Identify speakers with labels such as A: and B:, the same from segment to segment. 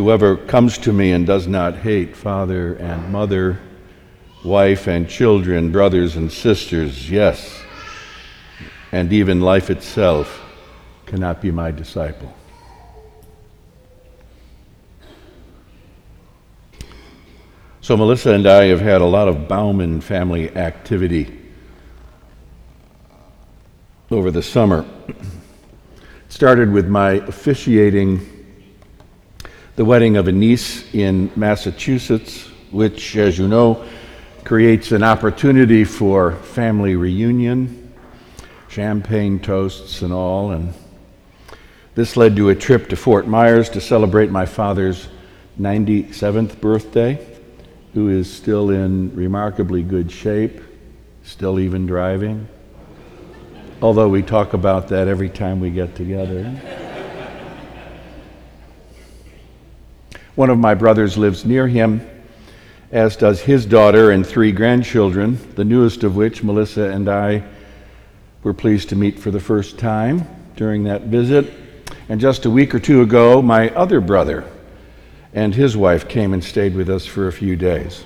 A: Whoever comes to me and does not hate father and mother, wife and children, brothers and sisters, yes, and even life itself, cannot be my disciple. So, Melissa and I have had a lot of Bauman family activity over the summer. It started with my officiating the wedding of a niece in Massachusetts, which, as you know, creates an opportunity for family reunion, champagne toasts, and all. And this led to a trip to Fort Myers to celebrate my father's 97th birthday, who is still in remarkably good shape, still even driving. Although we talk about that every time we get together. One of my brothers lives near him, as does his daughter and three grandchildren, the newest of which, Melissa and I, were pleased to meet for the first time during that visit. And just a week or two ago, my other brother and his wife came and stayed with us for a few days.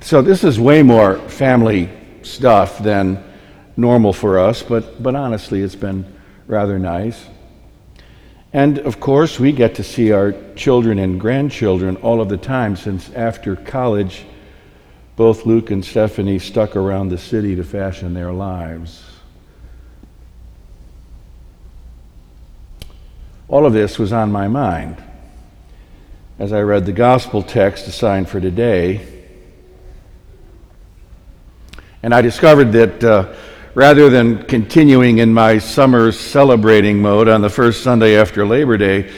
A: So this is way more family stuff than normal for us, but, but honestly, it's been rather nice. And of course, we get to see our children and grandchildren all of the time since after college, both Luke and Stephanie stuck around the city to fashion their lives. All of this was on my mind as I read the gospel text assigned for today. And I discovered that. Uh, rather than continuing in my summer celebrating mode on the first Sunday after Labor Day,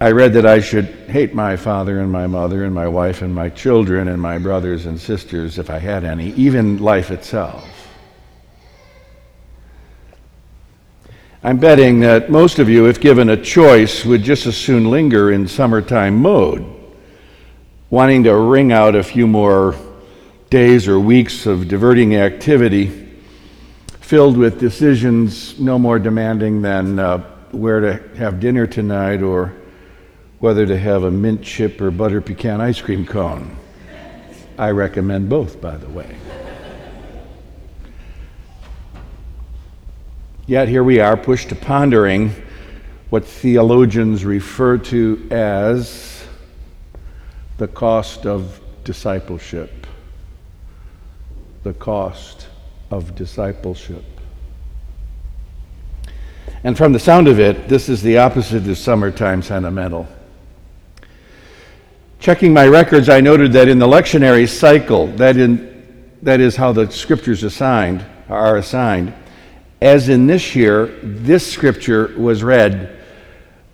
A: I read that I should hate my father and my mother and my wife and my children and my brothers and sisters, if I had any, even life itself. I'm betting that most of you, if given a choice, would just as soon linger in summertime mode, wanting to wring out a few more days or weeks of diverting activity filled with decisions no more demanding than uh, where to have dinner tonight or whether to have a mint chip or butter pecan ice cream cone. I recommend both, by the way. Yet here we are, pushed to pondering what theologians refer to as the cost of discipleship. The cost of discipleship. And from the sound of it, this is the opposite of summertime sentimental. Checking my records, I noted that in the lectionary cycle, that, in, that is how the scriptures assigned, are assigned, as in this year, this scripture was read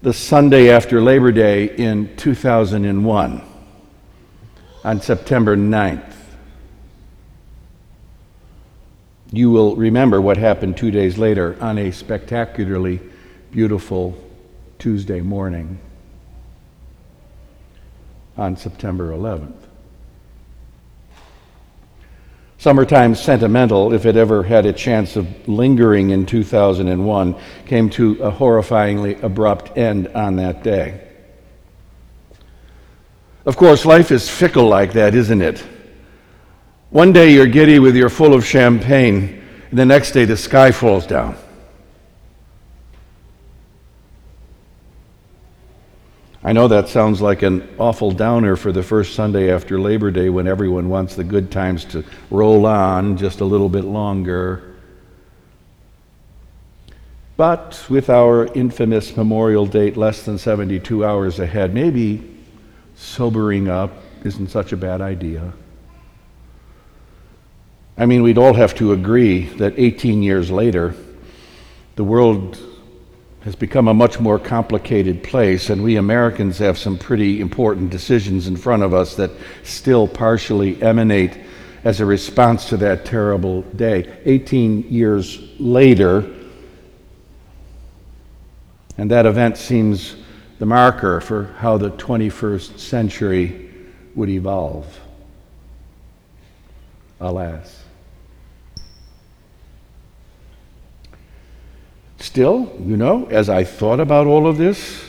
A: the Sunday after Labor Day in 2001 on September 9th you will remember what happened two days later on a spectacularly beautiful Tuesday morning on September 11th. Summertime Sentimental, if it ever had a chance of lingering in 2001, came to a horrifyingly abrupt end on that day. Of course, life is fickle like that, isn't it? One day you're giddy with your full of champagne, and the next day the sky falls down. I know that sounds like an awful downer for the first Sunday after Labor Day when everyone wants the good times to roll on just a little bit longer. But with our infamous Memorial date less than 72 hours ahead, maybe sobering up isn't such a bad idea. I mean, we'd all have to agree that 18 years later, the world has become a much more complicated place, and we Americans have some pretty important decisions in front of us that still partially emanate as a response to that terrible day. 18 years later, and that event seems the marker for how the 21st century would evolve. Alas. Still, you know, as I thought about all of this,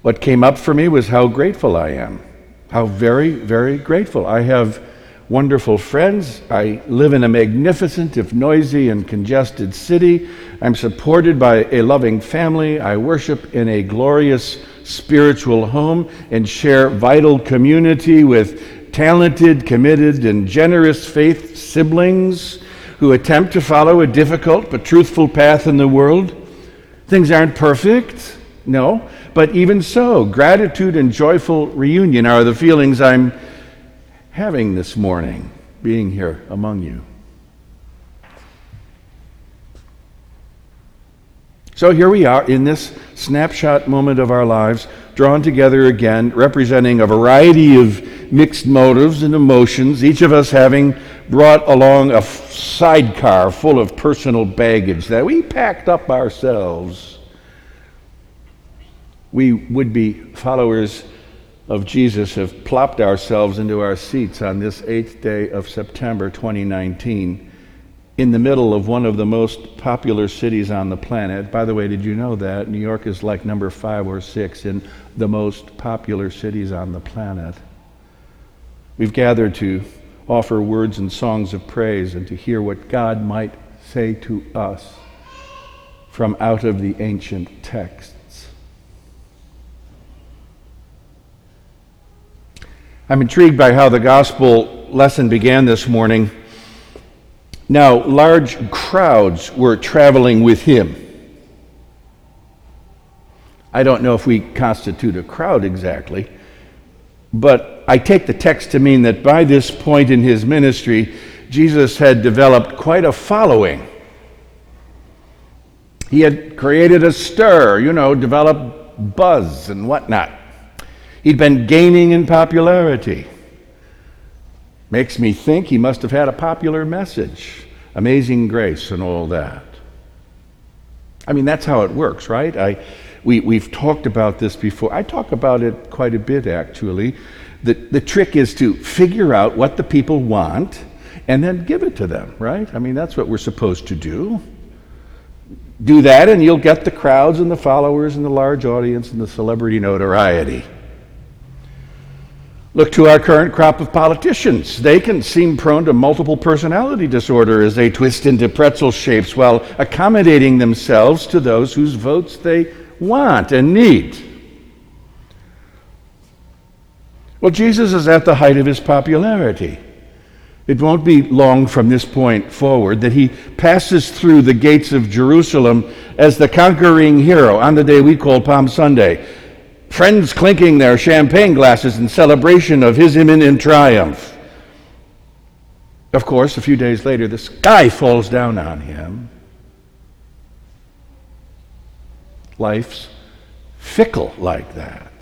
A: What came up for me was how grateful I am. How very, very grateful. I have wonderful friends. I live in a magnificent, if noisy and congested city. I'm supported by a loving family. I worship in a glorious spiritual home and share vital community with talented, committed, and generous faith siblings who attempt to follow a difficult but truthful path in the world. Things aren't perfect, no, but even so, gratitude and joyful reunion are the feelings I'm having this morning, being here among you. So here we are in this snapshot moment of our lives, drawn together again, representing a variety of mixed motives and emotions, each of us having brought along a sidecar full of personal baggage that we packed up ourselves. We would be followers of Jesus have plopped ourselves into our seats on this eighth day of September 2019 in the middle of one of the most popular cities on the planet. By the way, did you know that? New York is like number five or six in the most popular cities on the planet. We've gathered to offer words and songs of praise and to hear what God might say to us from out of the ancient texts. I'm intrigued by how the gospel lesson began this morning. Now, large crowds were traveling with him. I don't know if we constitute a crowd exactly, but I take the text to mean that by this point in his ministry, Jesus had developed quite a following. He had created a stir, you know, developed buzz and whatnot. He'd been gaining in popularity. Makes me think he must have had a popular message, amazing grace, and all that. I mean, that's how it works, right? I, we, we've talked about this before. I talk about it quite a bit, actually. The, the trick is to figure out what the people want and then give it to them, right? I mean, that's what we're supposed to do. Do that, and you'll get the crowds and the followers and the large audience and the celebrity notoriety. Look to our current crop of politicians. They can seem prone to multiple personality disorder as they twist into pretzel shapes while accommodating themselves to those whose votes they want and need. Well, Jesus is at the height of his popularity. It won't be long from this point forward that he passes through the gates of Jerusalem as the conquering hero on the day we call Palm Sunday friends clinking their champagne glasses in celebration of his imminent triumph. Of course, a few days later, the sky falls down on him. Life's fickle like that.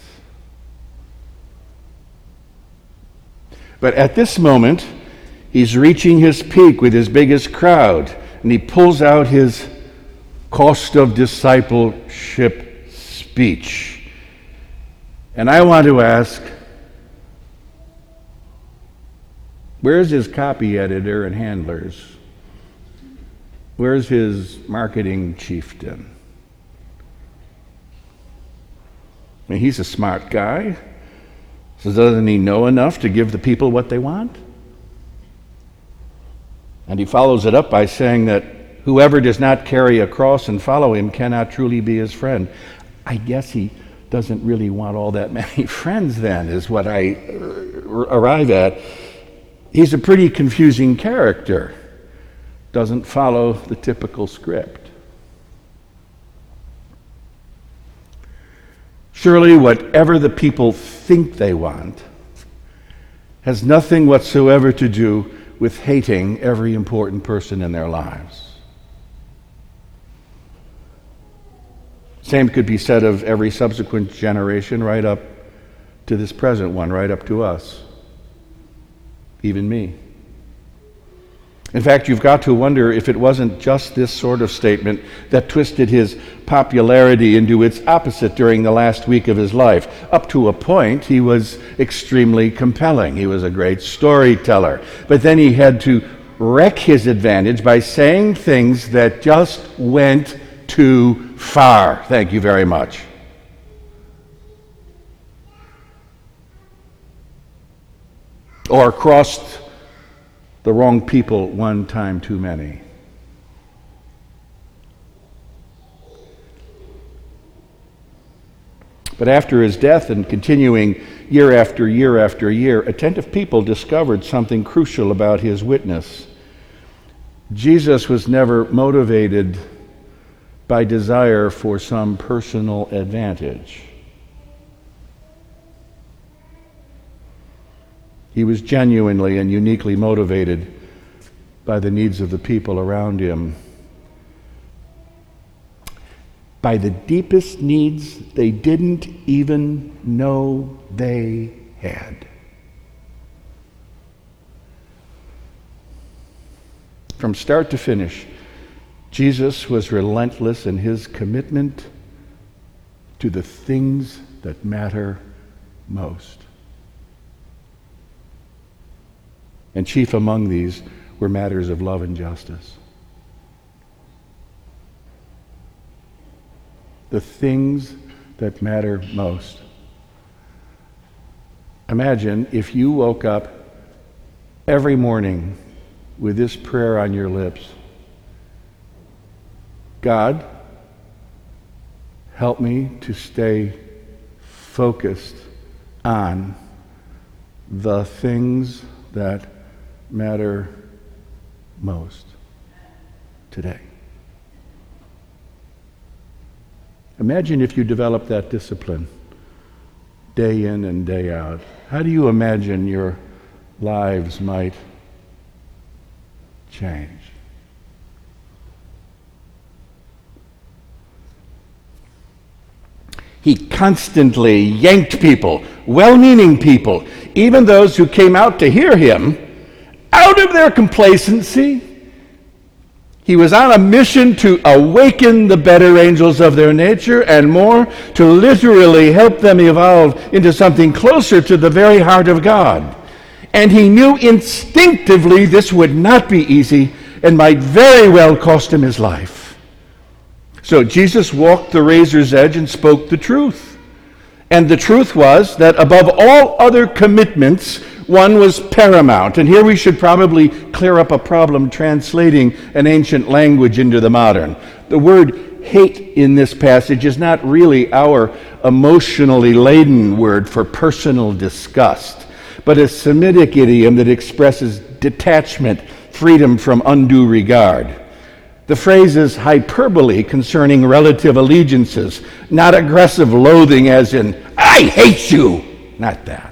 A: But at this moment, he's reaching his peak with his biggest crowd, and he pulls out his cost of discipleship speech. And I want to ask where's his copy editor and handlers? Where's his marketing chieftain? I mean, he's a smart guy. So doesn't he know enough to give the people what they want? And he follows it up by saying that whoever does not carry a cross and follow him cannot truly be his friend. I guess he doesn't really want all that many friends, then, is what I uh, arrive at. He's a pretty confusing character, doesn't follow the typical script. Surely, whatever the people think they want has nothing whatsoever to do with hating every important person in their lives. Same could be said of every subsequent generation, right up to this present one, right up to us, even me. In fact, you've got to wonder if it wasn't just this sort of statement that twisted his popularity into its opposite during the last week of his life. Up to a point, he was extremely compelling. He was a great storyteller. But then he had to wreck his advantage by saying things that just went too far. Thank you very much. Or crossed the wrong people one time too many. But after his death and continuing year after year after year, attentive people discovered something crucial about his witness. Jesus was never motivated by desire for some personal advantage. He was genuinely and uniquely motivated by the needs of the people around him. By the deepest needs they didn't even know they had. From start to finish, Jesus was relentless in his commitment to the things that matter most. And chief among these were matters of love and justice. The things that matter most. Imagine if you woke up every morning with this prayer on your lips God, help me to stay focused on the things that matter most today. Imagine if you develop that discipline day in and day out. How do you imagine your lives might change? He constantly yanked people, well meaning people, even those who came out to hear him, out of their complacency. He was on a mission to awaken the better angels of their nature and more to literally help them evolve into something closer to the very heart of God. And he knew instinctively this would not be easy and might very well cost him his life. So Jesus walked the razor's edge and spoke the truth. And the truth was that above all other commitments, one was paramount. And here we should probably clear up a problem translating an ancient language into the modern. The word hate in this passage is not really our emotionally laden word for personal disgust, but a Semitic idiom that expresses detachment, freedom from undue regard. The phrase is hyperbole concerning relative allegiances, not aggressive loathing, as in, I hate you. Not that.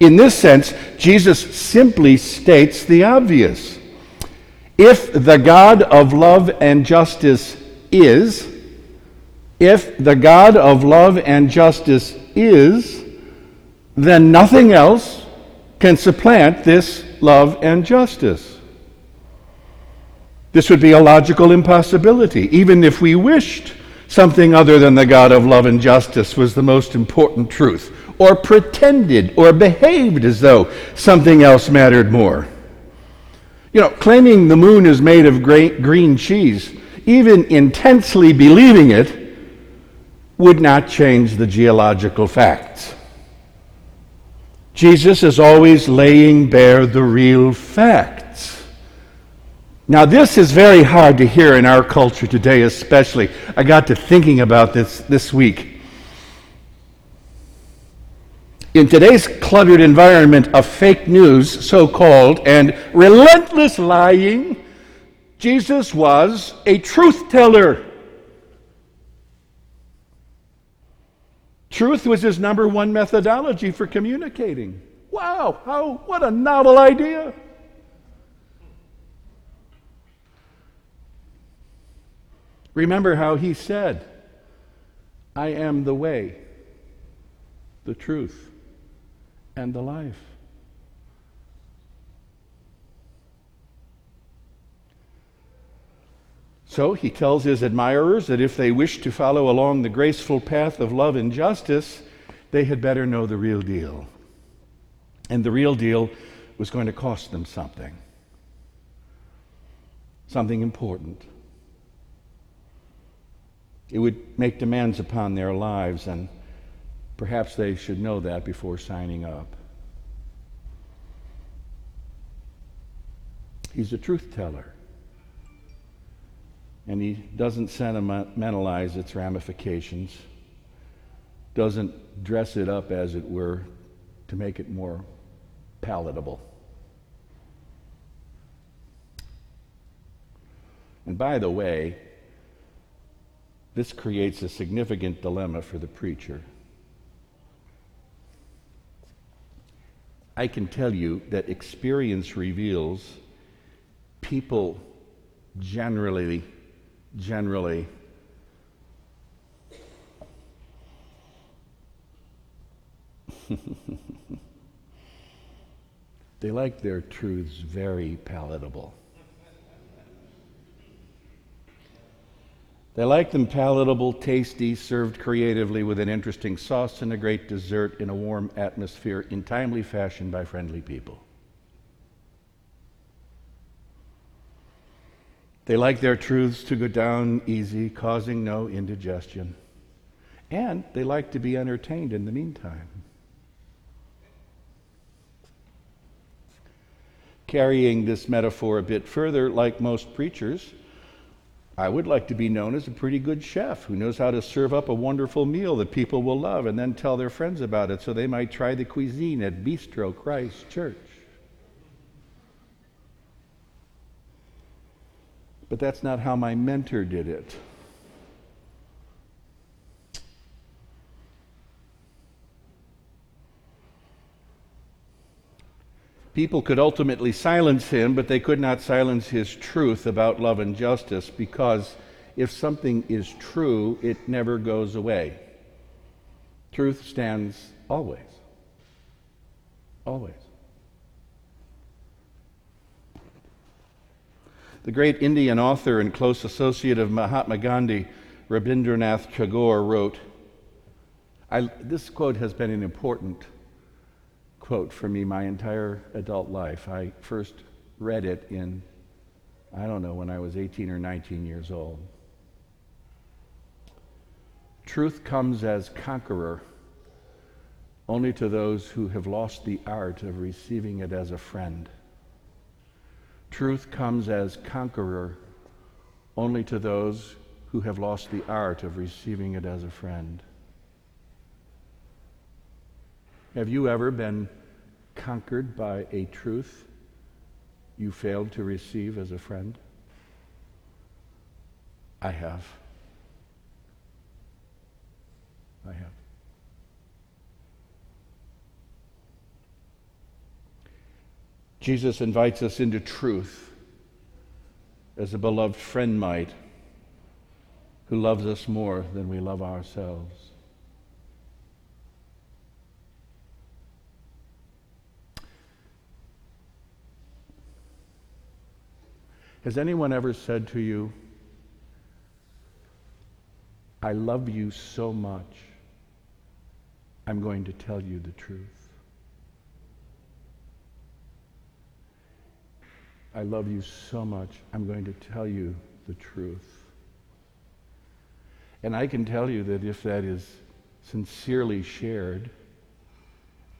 A: In this sense, Jesus simply states the obvious. If the God of love and justice is, if the God of love and justice is, then nothing else can supplant this love and justice. This would be a logical impossibility, even if we wished something other than the God of love and justice was the most important truth, or pretended or behaved as though something else mattered more. You know, claiming the moon is made of green cheese, even intensely believing it, would not change the geological facts. Jesus is always laying bare the real facts. Now, this is very hard to hear in our culture today, especially. I got to thinking about this this week. In today's cluttered environment of fake news, so called, and relentless lying, Jesus was a truth teller. Truth was his number one methodology for communicating. Wow, how, what a novel idea! Remember how he said, I am the way, the truth, and the life. So he tells his admirers that if they wish to follow along the graceful path of love and justice, they had better know the real deal. And the real deal was going to cost them something, something important. It would make demands upon their lives, and Perhaps they should know that before signing up. He's a truth teller. And he doesn't sentimentalize its ramifications, doesn't dress it up, as it were, to make it more palatable. And by the way, this creates a significant dilemma for the preacher. I can tell you that experience reveals people generally, generally they like their truths very palatable. They like them palatable, tasty, served creatively with an interesting sauce and a great dessert in a warm atmosphere in timely fashion by friendly people. They like their truths to go down easy, causing no indigestion. And they like to be entertained in the meantime. Carrying this metaphor a bit further, like most preachers, I would like to be known as a pretty good chef who knows how to serve up a wonderful meal that people will love and then tell their friends about it so they might try the cuisine at Bistro Christ Church. But that's not how my mentor did it. People could ultimately silence him, but they could not silence his truth about love and justice because if something is true, it never goes away. Truth stands always. Always. The great Indian author and close associate of Mahatma Gandhi, Rabindranath Tagore, wrote This quote has been an important quote for me my entire adult life. I first read it in, I don't know, when I was 18 or 19 years old. Truth comes as conqueror only to those who have lost the art of receiving it as a friend. Truth comes as conqueror only to those who have lost the art of receiving it as a friend. Have you ever been conquered by a truth you failed to receive as a friend? I have. I have. Jesus invites us into truth as a beloved friend might who loves us more than we love ourselves. Has anyone ever said to you, I love you so much, I'm going to tell you the truth? I love you so much, I'm going to tell you the truth. And I can tell you that if that is sincerely shared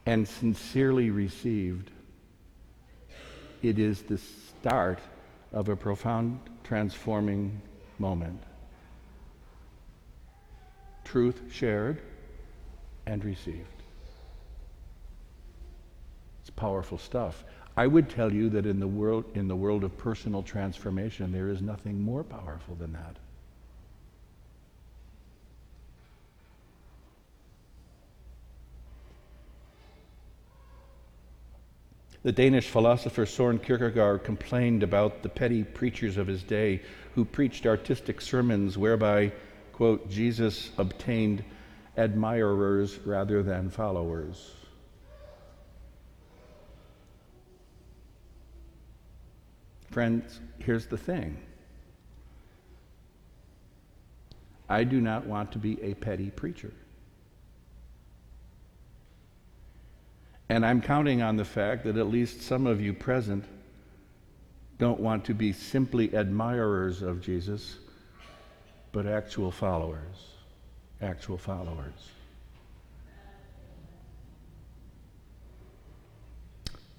A: and sincerely received, it is the start of a profound transforming moment. Truth shared and received. It's powerful stuff. I would tell you that in the world in the world of personal transformation there is nothing more powerful than that. The Danish philosopher Soren Kierkegaard complained about the petty preachers of his day who preached artistic sermons whereby, quote, Jesus obtained admirers rather than followers. Friends, here's the thing I do not want to be a petty preacher. And I'm counting on the fact that at least some of you present don't want to be simply admirers of Jesus, but actual followers. Actual followers.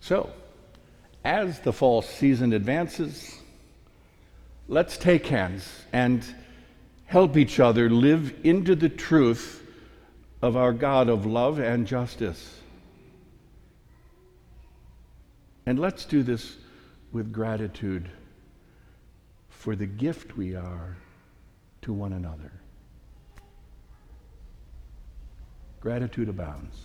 A: So, as the fall season advances, let's take hands and help each other live into the truth of our God of love and justice. And let's do this with gratitude for the gift we are to one another. Gratitude abounds.